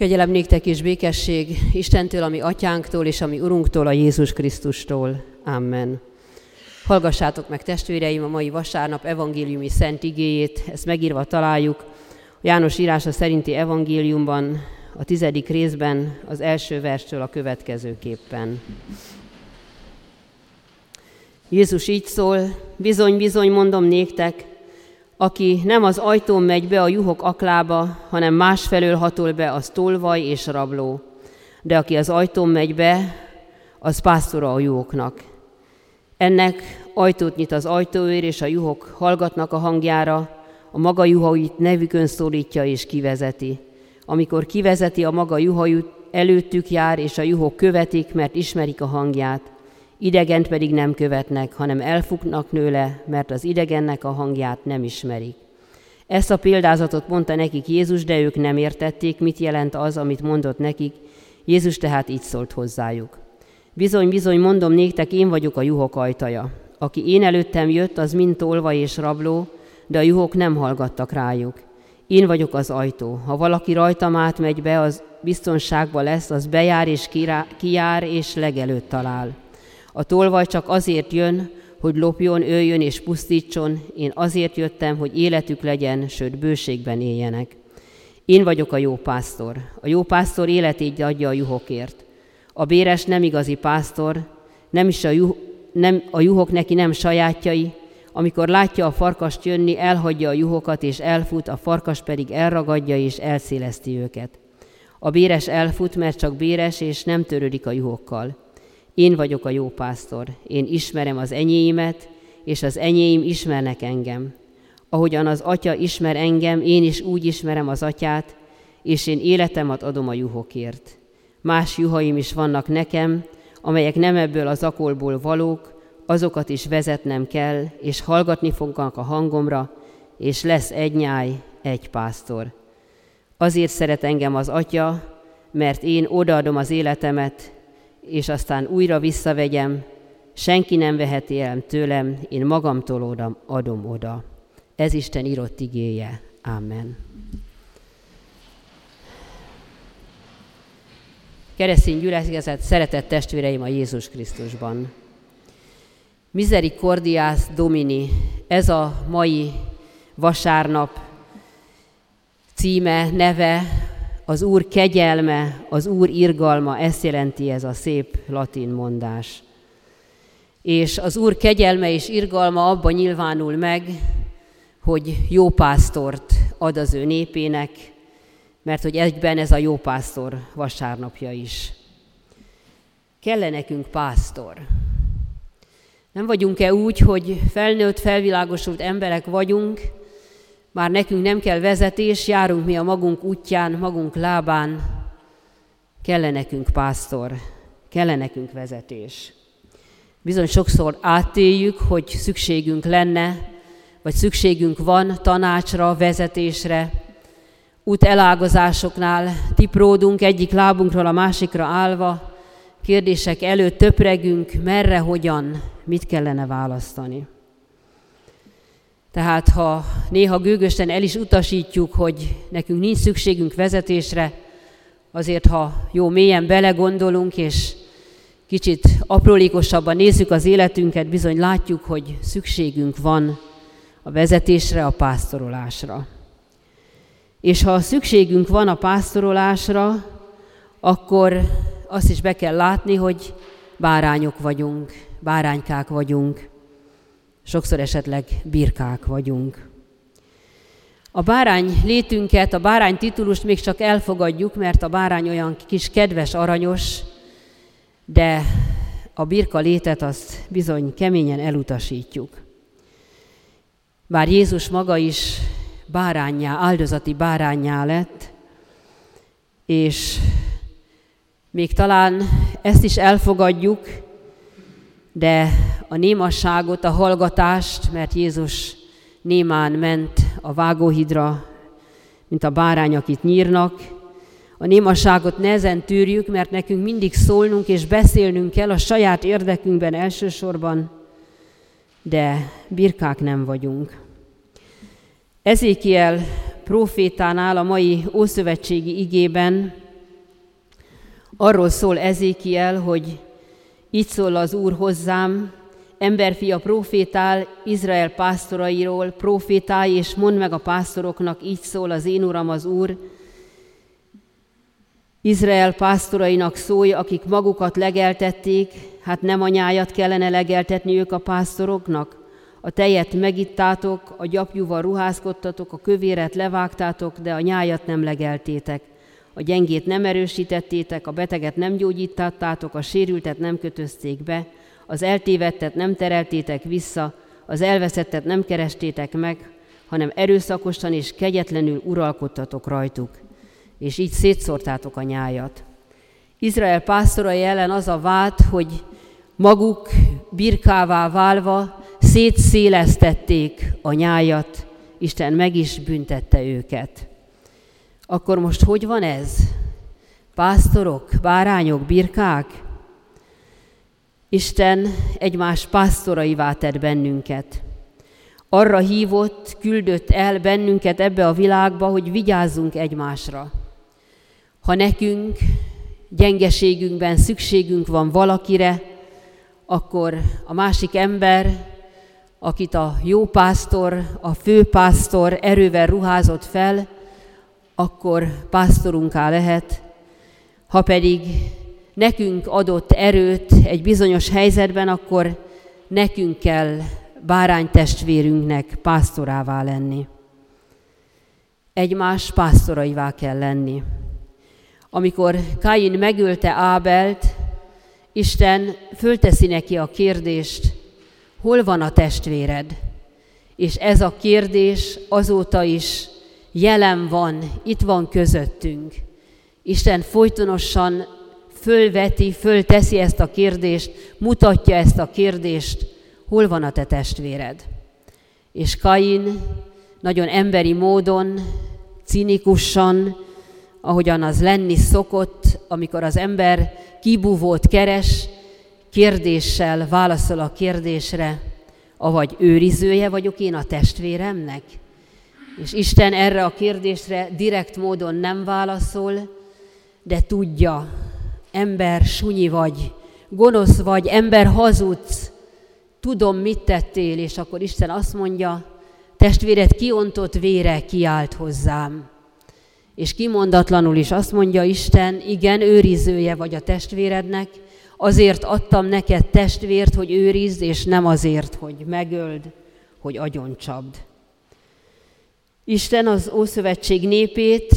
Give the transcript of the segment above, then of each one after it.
Kegyelem néktek és békesség Istentől, ami atyánktól és ami Urunktól, a Jézus Krisztustól. Amen. Hallgassátok meg testvéreim a mai vasárnap evangéliumi szent igéjét, ezt megírva találjuk a János írása szerinti evangéliumban, a tizedik részben, az első verstől a következőképpen. Jézus így szól, bizony, bizony mondom néktek, aki nem az ajtón megy be a juhok aklába, hanem másfelől hatol be, az tolvaj és rabló. De aki az ajtón megy be, az pásztora a juhoknak. Ennek ajtót nyit az ajtóőr, és a juhok hallgatnak a hangjára, a maga juhait nevükön szólítja és kivezeti. Amikor kivezeti a maga juhait, előttük jár, és a juhok követik, mert ismerik a hangját. Idegent pedig nem követnek, hanem elfuknak nőle, mert az idegennek a hangját nem ismerik. Ezt a példázatot mondta nekik Jézus, de ők nem értették, mit jelent az, amit mondott nekik. Jézus tehát így szólt hozzájuk. Bizony, bizony, mondom néktek, én vagyok a juhok ajtaja. Aki én előttem jött, az mind tolva és rabló, de a juhok nem hallgattak rájuk. Én vagyok az ajtó. Ha valaki rajtam átmegy be, az biztonságba lesz, az bejár és kijár, és legelőtt talál. A tolvaj csak azért jön, hogy lopjon, öljön és pusztítson, én azért jöttem, hogy életük legyen, sőt bőségben éljenek. Én vagyok a jó pásztor. A jó pásztor életét adja a juhokért. A béres nem igazi pásztor, nem is a, juh, nem, a juhok neki nem sajátjai, amikor látja a farkast jönni, elhagyja a juhokat és elfut, a farkas pedig elragadja és elszéleszti őket. A béres elfut, mert csak béres, és nem törődik a juhokkal. Én vagyok a jó pásztor, én ismerem az enyéimet, és az enyéim ismernek engem. Ahogyan az atya ismer engem, én is úgy ismerem az atyát, és én életemet adom a juhokért. Más juhaim is vannak nekem, amelyek nem ebből az akolból valók, azokat is vezetnem kell, és hallgatni fognak a hangomra, és lesz egy nyáj, egy pásztor. Azért szeret engem az atya, mert én odaadom az életemet, és aztán újra visszavegyem, senki nem veheti el tőlem, én magamtól oda, adom oda. Ez Isten írott igéje. Amen. Keresztény gyülekezet, szeretett testvéreim a Jézus Krisztusban. Misericordias Domini, ez a mai vasárnap címe, neve, az Úr kegyelme, az Úr irgalma, ezt jelenti ez a szép latin mondás. És az Úr kegyelme és irgalma abban nyilvánul meg, hogy jó pásztort ad az ő népének, mert hogy egyben ez a jó pásztor vasárnapja is. Kell nekünk pásztor? Nem vagyunk-e úgy, hogy felnőtt, felvilágosult emberek vagyunk, már nekünk nem kell vezetés, járunk mi a magunk útján, magunk lábán, kell nekünk pásztor, kell nekünk vezetés. Bizony sokszor átéljük, hogy szükségünk lenne, vagy szükségünk van tanácsra, vezetésre, út elágazásoknál tipródunk egyik lábunkról a másikra állva, kérdések előtt töpregünk, merre, hogyan, mit kellene választani. Tehát ha néha gőgösten el is utasítjuk, hogy nekünk nincs szükségünk vezetésre, azért ha jó mélyen belegondolunk, és kicsit aprólékosabban nézzük az életünket, bizony látjuk, hogy szükségünk van a vezetésre, a pásztorolásra. És ha szükségünk van a pásztorolásra, akkor azt is be kell látni, hogy bárányok vagyunk, báránykák vagyunk, sokszor esetleg birkák vagyunk. A bárány létünket, a bárány titulust még csak elfogadjuk, mert a bárány olyan kis kedves, aranyos, de a birka létet azt bizony keményen elutasítjuk. Bár Jézus maga is bárányá, áldozati bárányá lett, és még talán ezt is elfogadjuk, de a némasságot, a hallgatást, mert Jézus némán ment a vágóhidra, mint a bárány, akit nyírnak. A némasságot nehezen tűrjük, mert nekünk mindig szólnunk és beszélnünk kell a saját érdekünkben elsősorban, de birkák nem vagyunk. Ezékiel profétánál a mai Ószövetségi igében arról szól Ezékiel, hogy így szól az Úr hozzám, emberfia profétál Izrael pásztorairól, profétálj és mondd meg a pásztoroknak, így szól az én Uram az Úr, Izrael pásztorainak szólj, akik magukat legeltették, hát nem anyájat kellene legeltetni ők a pásztoroknak? A tejet megittátok, a gyapjúval ruházkodtatok, a kövéret levágtátok, de a nyájat nem legeltétek. A gyengét nem erősítettétek, a beteget nem gyógyítattátok, a sérültet nem kötözték be, az eltévettet nem tereltétek vissza, az elveszettet nem kerestétek meg, hanem erőszakosan és kegyetlenül uralkodtatok rajtuk, és így szétszórtátok a nyájat. Izrael pásztorai ellen az a vád, hogy maguk birkává válva szétszéleztették a nyájat, Isten meg is büntette őket. Akkor most hogy van ez? Pásztorok, bárányok, birkák? Isten egymás pásztoraivá tett bennünket. Arra hívott, küldött el bennünket ebbe a világba, hogy vigyázzunk egymásra. Ha nekünk gyengeségünkben szükségünk van valakire, akkor a másik ember, akit a jó pásztor, a főpásztor erővel ruházott fel, akkor pásztorunká lehet. Ha pedig nekünk adott erőt egy bizonyos helyzetben, akkor nekünk kell báránytestvérünknek pásztorává lenni. Egymás pásztoraivá kell lenni. Amikor Káin megölte Ábelt, Isten fölteszi neki a kérdést, hol van a testvéred? És ez a kérdés azóta is jelen van, itt van közöttünk. Isten folytonosan fölveti, fölteszi ezt a kérdést, mutatja ezt a kérdést, hol van a te testvéred? És Kain nagyon emberi módon, cinikusan, ahogyan az lenni szokott, amikor az ember kibúvót keres, kérdéssel válaszol a kérdésre, avagy őrizője vagyok én a testvéremnek? És Isten erre a kérdésre direkt módon nem válaszol, de tudja, ember sunyi vagy, gonosz vagy, ember hazudsz, tudom, mit tettél, és akkor Isten azt mondja, testvéred kiontott vére kiált hozzám. És kimondatlanul is azt mondja Isten, igen, őrizője vagy a testvérednek, azért adtam neked testvért, hogy őrizd, és nem azért, hogy megöld, hogy agyoncsapd. Isten az Ószövetség népét,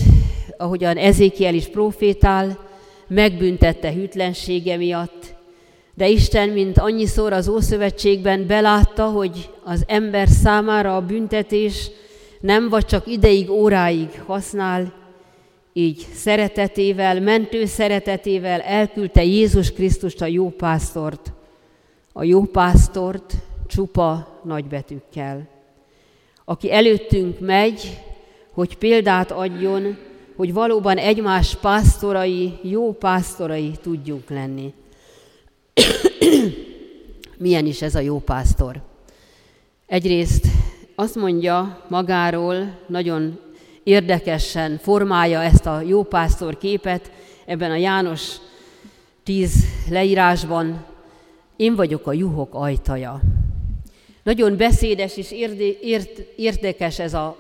ahogyan Ezékiel is profétál, megbüntette hűtlensége miatt, de Isten, mint annyiszor az Ószövetségben belátta, hogy az ember számára a büntetés nem vagy csak ideig, óráig használ, így szeretetével, mentő szeretetével elküldte Jézus Krisztust a jó pásztort, a jó pásztort csupa nagybetűkkel, aki előttünk megy, hogy példát adjon, hogy valóban egymás pásztorai, jó pásztorai tudjunk lenni. Milyen is ez a jó pásztor? Egyrészt azt mondja magáról, nagyon érdekesen formálja ezt a jó pásztor képet ebben a János 10 leírásban, én vagyok a juhok ajtaja. Nagyon beszédes és érdekes ez a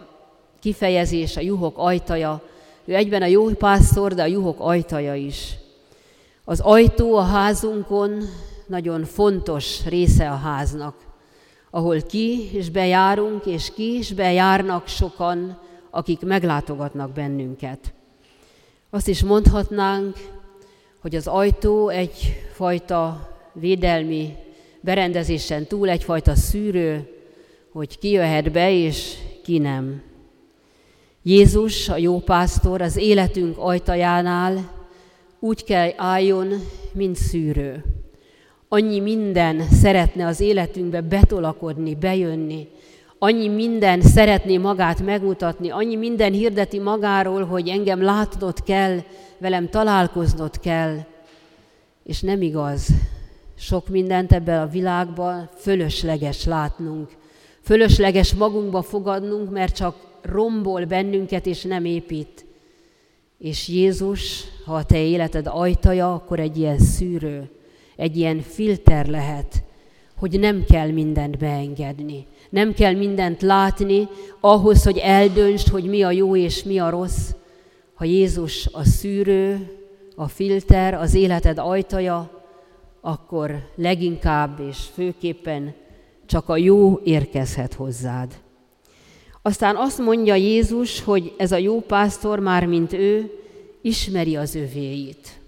kifejezés, a juhok ajtaja, ő egyben a jó pásztor, de a juhok ajtaja is. Az ajtó a házunkon nagyon fontos része a háznak, ahol ki és bejárunk, és ki is bejárnak sokan, akik meglátogatnak bennünket. Azt is mondhatnánk, hogy az ajtó egyfajta védelmi berendezésen túl egyfajta szűrő, hogy ki jöhet be és ki nem. Jézus, a jó pásztor, az életünk ajtajánál úgy kell álljon, mint szűrő. Annyi minden szeretne az életünkbe betolakodni, bejönni, annyi minden szeretné magát megmutatni, annyi minden hirdeti magáról, hogy engem látnod kell, velem találkoznod kell. És nem igaz. Sok mindent ebben a világban fölösleges látnunk. Fölösleges magunkba fogadnunk, mert csak rombol bennünket és nem épít. És Jézus, ha a te életed ajtaja, akkor egy ilyen szűrő, egy ilyen filter lehet, hogy nem kell mindent beengedni. Nem kell mindent látni ahhoz, hogy eldöntsd, hogy mi a jó és mi a rossz. Ha Jézus a szűrő, a filter, az életed ajtaja, akkor leginkább és főképpen csak a jó érkezhet hozzád. Aztán azt mondja Jézus, hogy ez a jó pásztor, már mint ő, ismeri az övéit.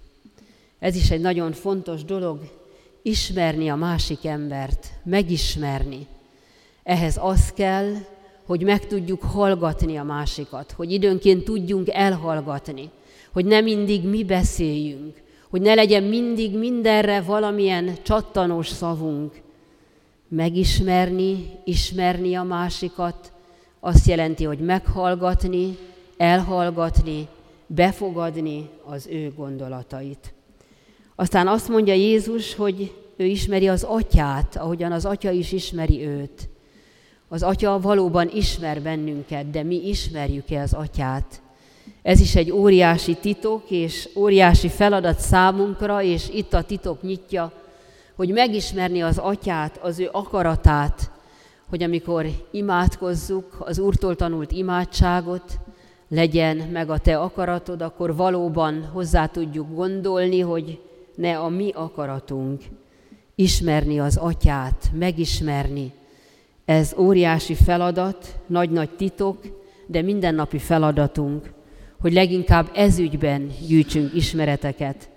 Ez is egy nagyon fontos dolog, ismerni a másik embert, megismerni. Ehhez az kell, hogy meg tudjuk hallgatni a másikat, hogy időnként tudjunk elhallgatni, hogy nem mindig mi beszéljünk, hogy ne legyen mindig mindenre valamilyen csattanós szavunk. Megismerni, ismerni a másikat, azt jelenti, hogy meghallgatni, elhallgatni, befogadni az ő gondolatait. Aztán azt mondja Jézus, hogy ő ismeri az atyát, ahogyan az atya is ismeri őt. Az atya valóban ismer bennünket, de mi ismerjük-e az atyát? Ez is egy óriási titok, és óriási feladat számunkra, és itt a titok nyitja, hogy megismerni az atyát, az ő akaratát, hogy amikor imádkozzuk az Úrtól tanult imádságot, legyen meg a te akaratod, akkor valóban hozzá tudjuk gondolni, hogy ne a mi akaratunk. Ismerni az atyát, megismerni. Ez óriási feladat, nagy-nagy titok, de mindennapi feladatunk, hogy leginkább ezügyben gyűjtsünk ismereteket.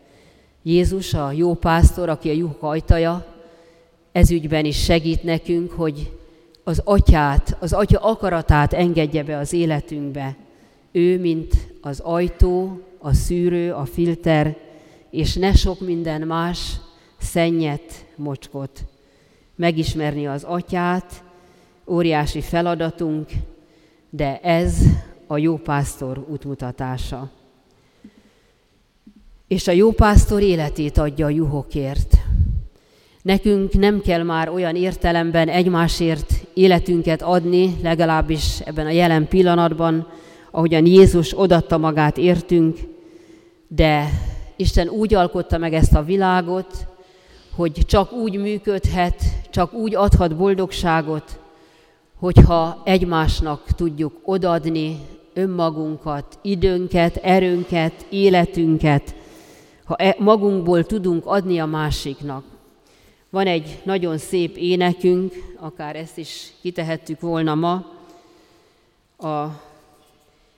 Jézus, a jó pásztor, aki a juhok ajtaja, ezügyben is segít nekünk, hogy az atyát, az atya akaratát engedje be az életünkbe. Ő, mint az ajtó, a szűrő, a filter, és ne sok minden más szennyet, mocskot. Megismerni az atyát, óriási feladatunk, de ez a jó pásztor útmutatása. És a jó pásztor életét adja a juhokért. Nekünk nem kell már olyan értelemben egymásért életünket adni, legalábbis ebben a jelen pillanatban, ahogyan Jézus odatta magát értünk, de Isten úgy alkotta meg ezt a világot, hogy csak úgy működhet, csak úgy adhat boldogságot, hogyha egymásnak tudjuk odadni önmagunkat, időnket, erőnket, életünket, ha e- magunkból tudunk adni a másiknak. Van egy nagyon szép énekünk, akár ezt is kitehettük volna ma, a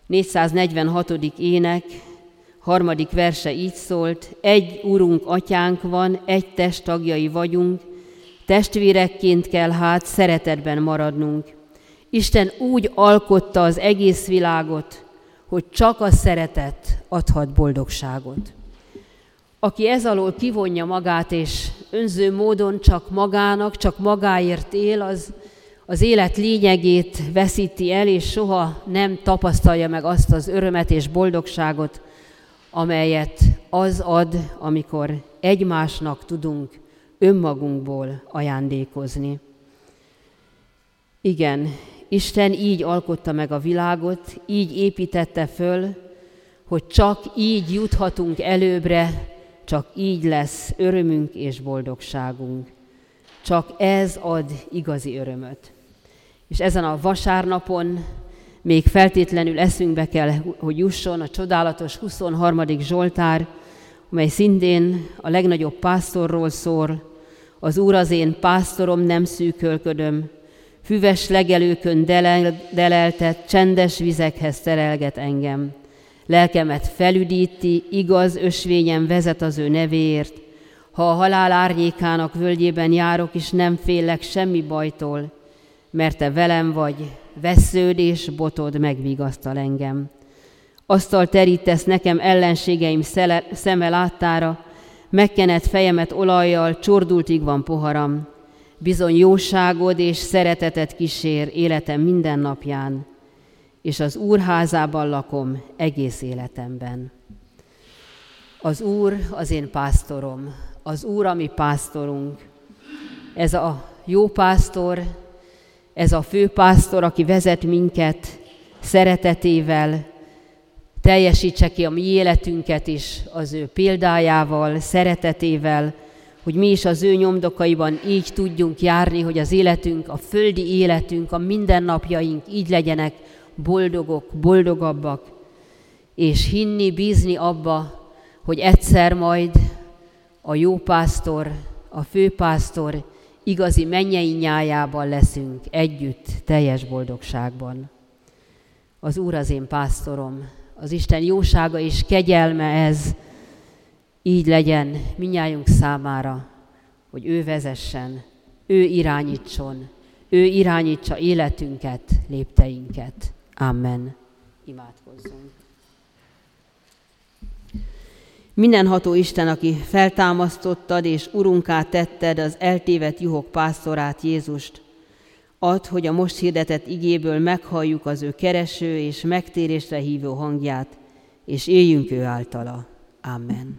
446. ének, harmadik verse így szólt, egy Urunk, Atyánk van, egy test tagjai vagyunk, testvérekként kell hát szeretetben maradnunk. Isten úgy alkotta az egész világot, hogy csak a szeretet adhat boldogságot. Aki ez alól kivonja magát, és önző módon csak magának, csak magáért él, az az élet lényegét veszíti el, és soha nem tapasztalja meg azt az örömet és boldogságot, amelyet az ad, amikor egymásnak tudunk önmagunkból ajándékozni. Igen, Isten így alkotta meg a világot, így építette föl, hogy csak így juthatunk előbbre, csak így lesz örömünk és boldogságunk. Csak ez ad igazi örömöt. És ezen a vasárnapon még feltétlenül eszünkbe kell, hogy jusson a csodálatos 23. Zsoltár, mely szintén a legnagyobb pásztorról szól, az Úr az én pásztorom, nem szűkölködöm, füves legelőkön delel, deleltet, csendes vizekhez terelget engem. Lelkemet felüdíti, igaz ösvényen vezet az ő nevéért. Ha a halál árnyékának völgyében járok, is nem félek semmi bajtól, mert te velem vagy, vesződés botod megvigasztal engem. Asztal terítesz nekem ellenségeim szele, szeme láttára, megkenett fejemet olajjal, csordultig van poharam. Bizony jóságod és szeretetet kísér életem minden napján, és az Úr házában lakom egész életemben. Az Úr az én pásztorom, az Úr a mi pásztorunk. Ez a jó pásztor, ez a főpásztor, aki vezet minket szeretetével, teljesítse ki a mi életünket is az ő példájával, szeretetével, hogy mi is az ő nyomdokaiban így tudjunk járni, hogy az életünk, a földi életünk, a mindennapjaink így legyenek boldogok, boldogabbak, és hinni, bízni abba, hogy egyszer majd a jó pásztor, a főpásztor igazi mennyei nyájában leszünk együtt teljes boldogságban. Az Úr az én pásztorom, az Isten jósága és kegyelme ez, így legyen minnyájunk számára, hogy ő vezessen, ő irányítson, ő irányítsa életünket, lépteinket. Amen. Imádkozzunk. Mindenható Isten, aki feltámasztottad és urunká tetted az eltévet juhok pásztorát Jézust, ad, hogy a most hirdetett igéből meghalljuk az ő kereső és megtérésre hívó hangját, és éljünk ő általa. Amen.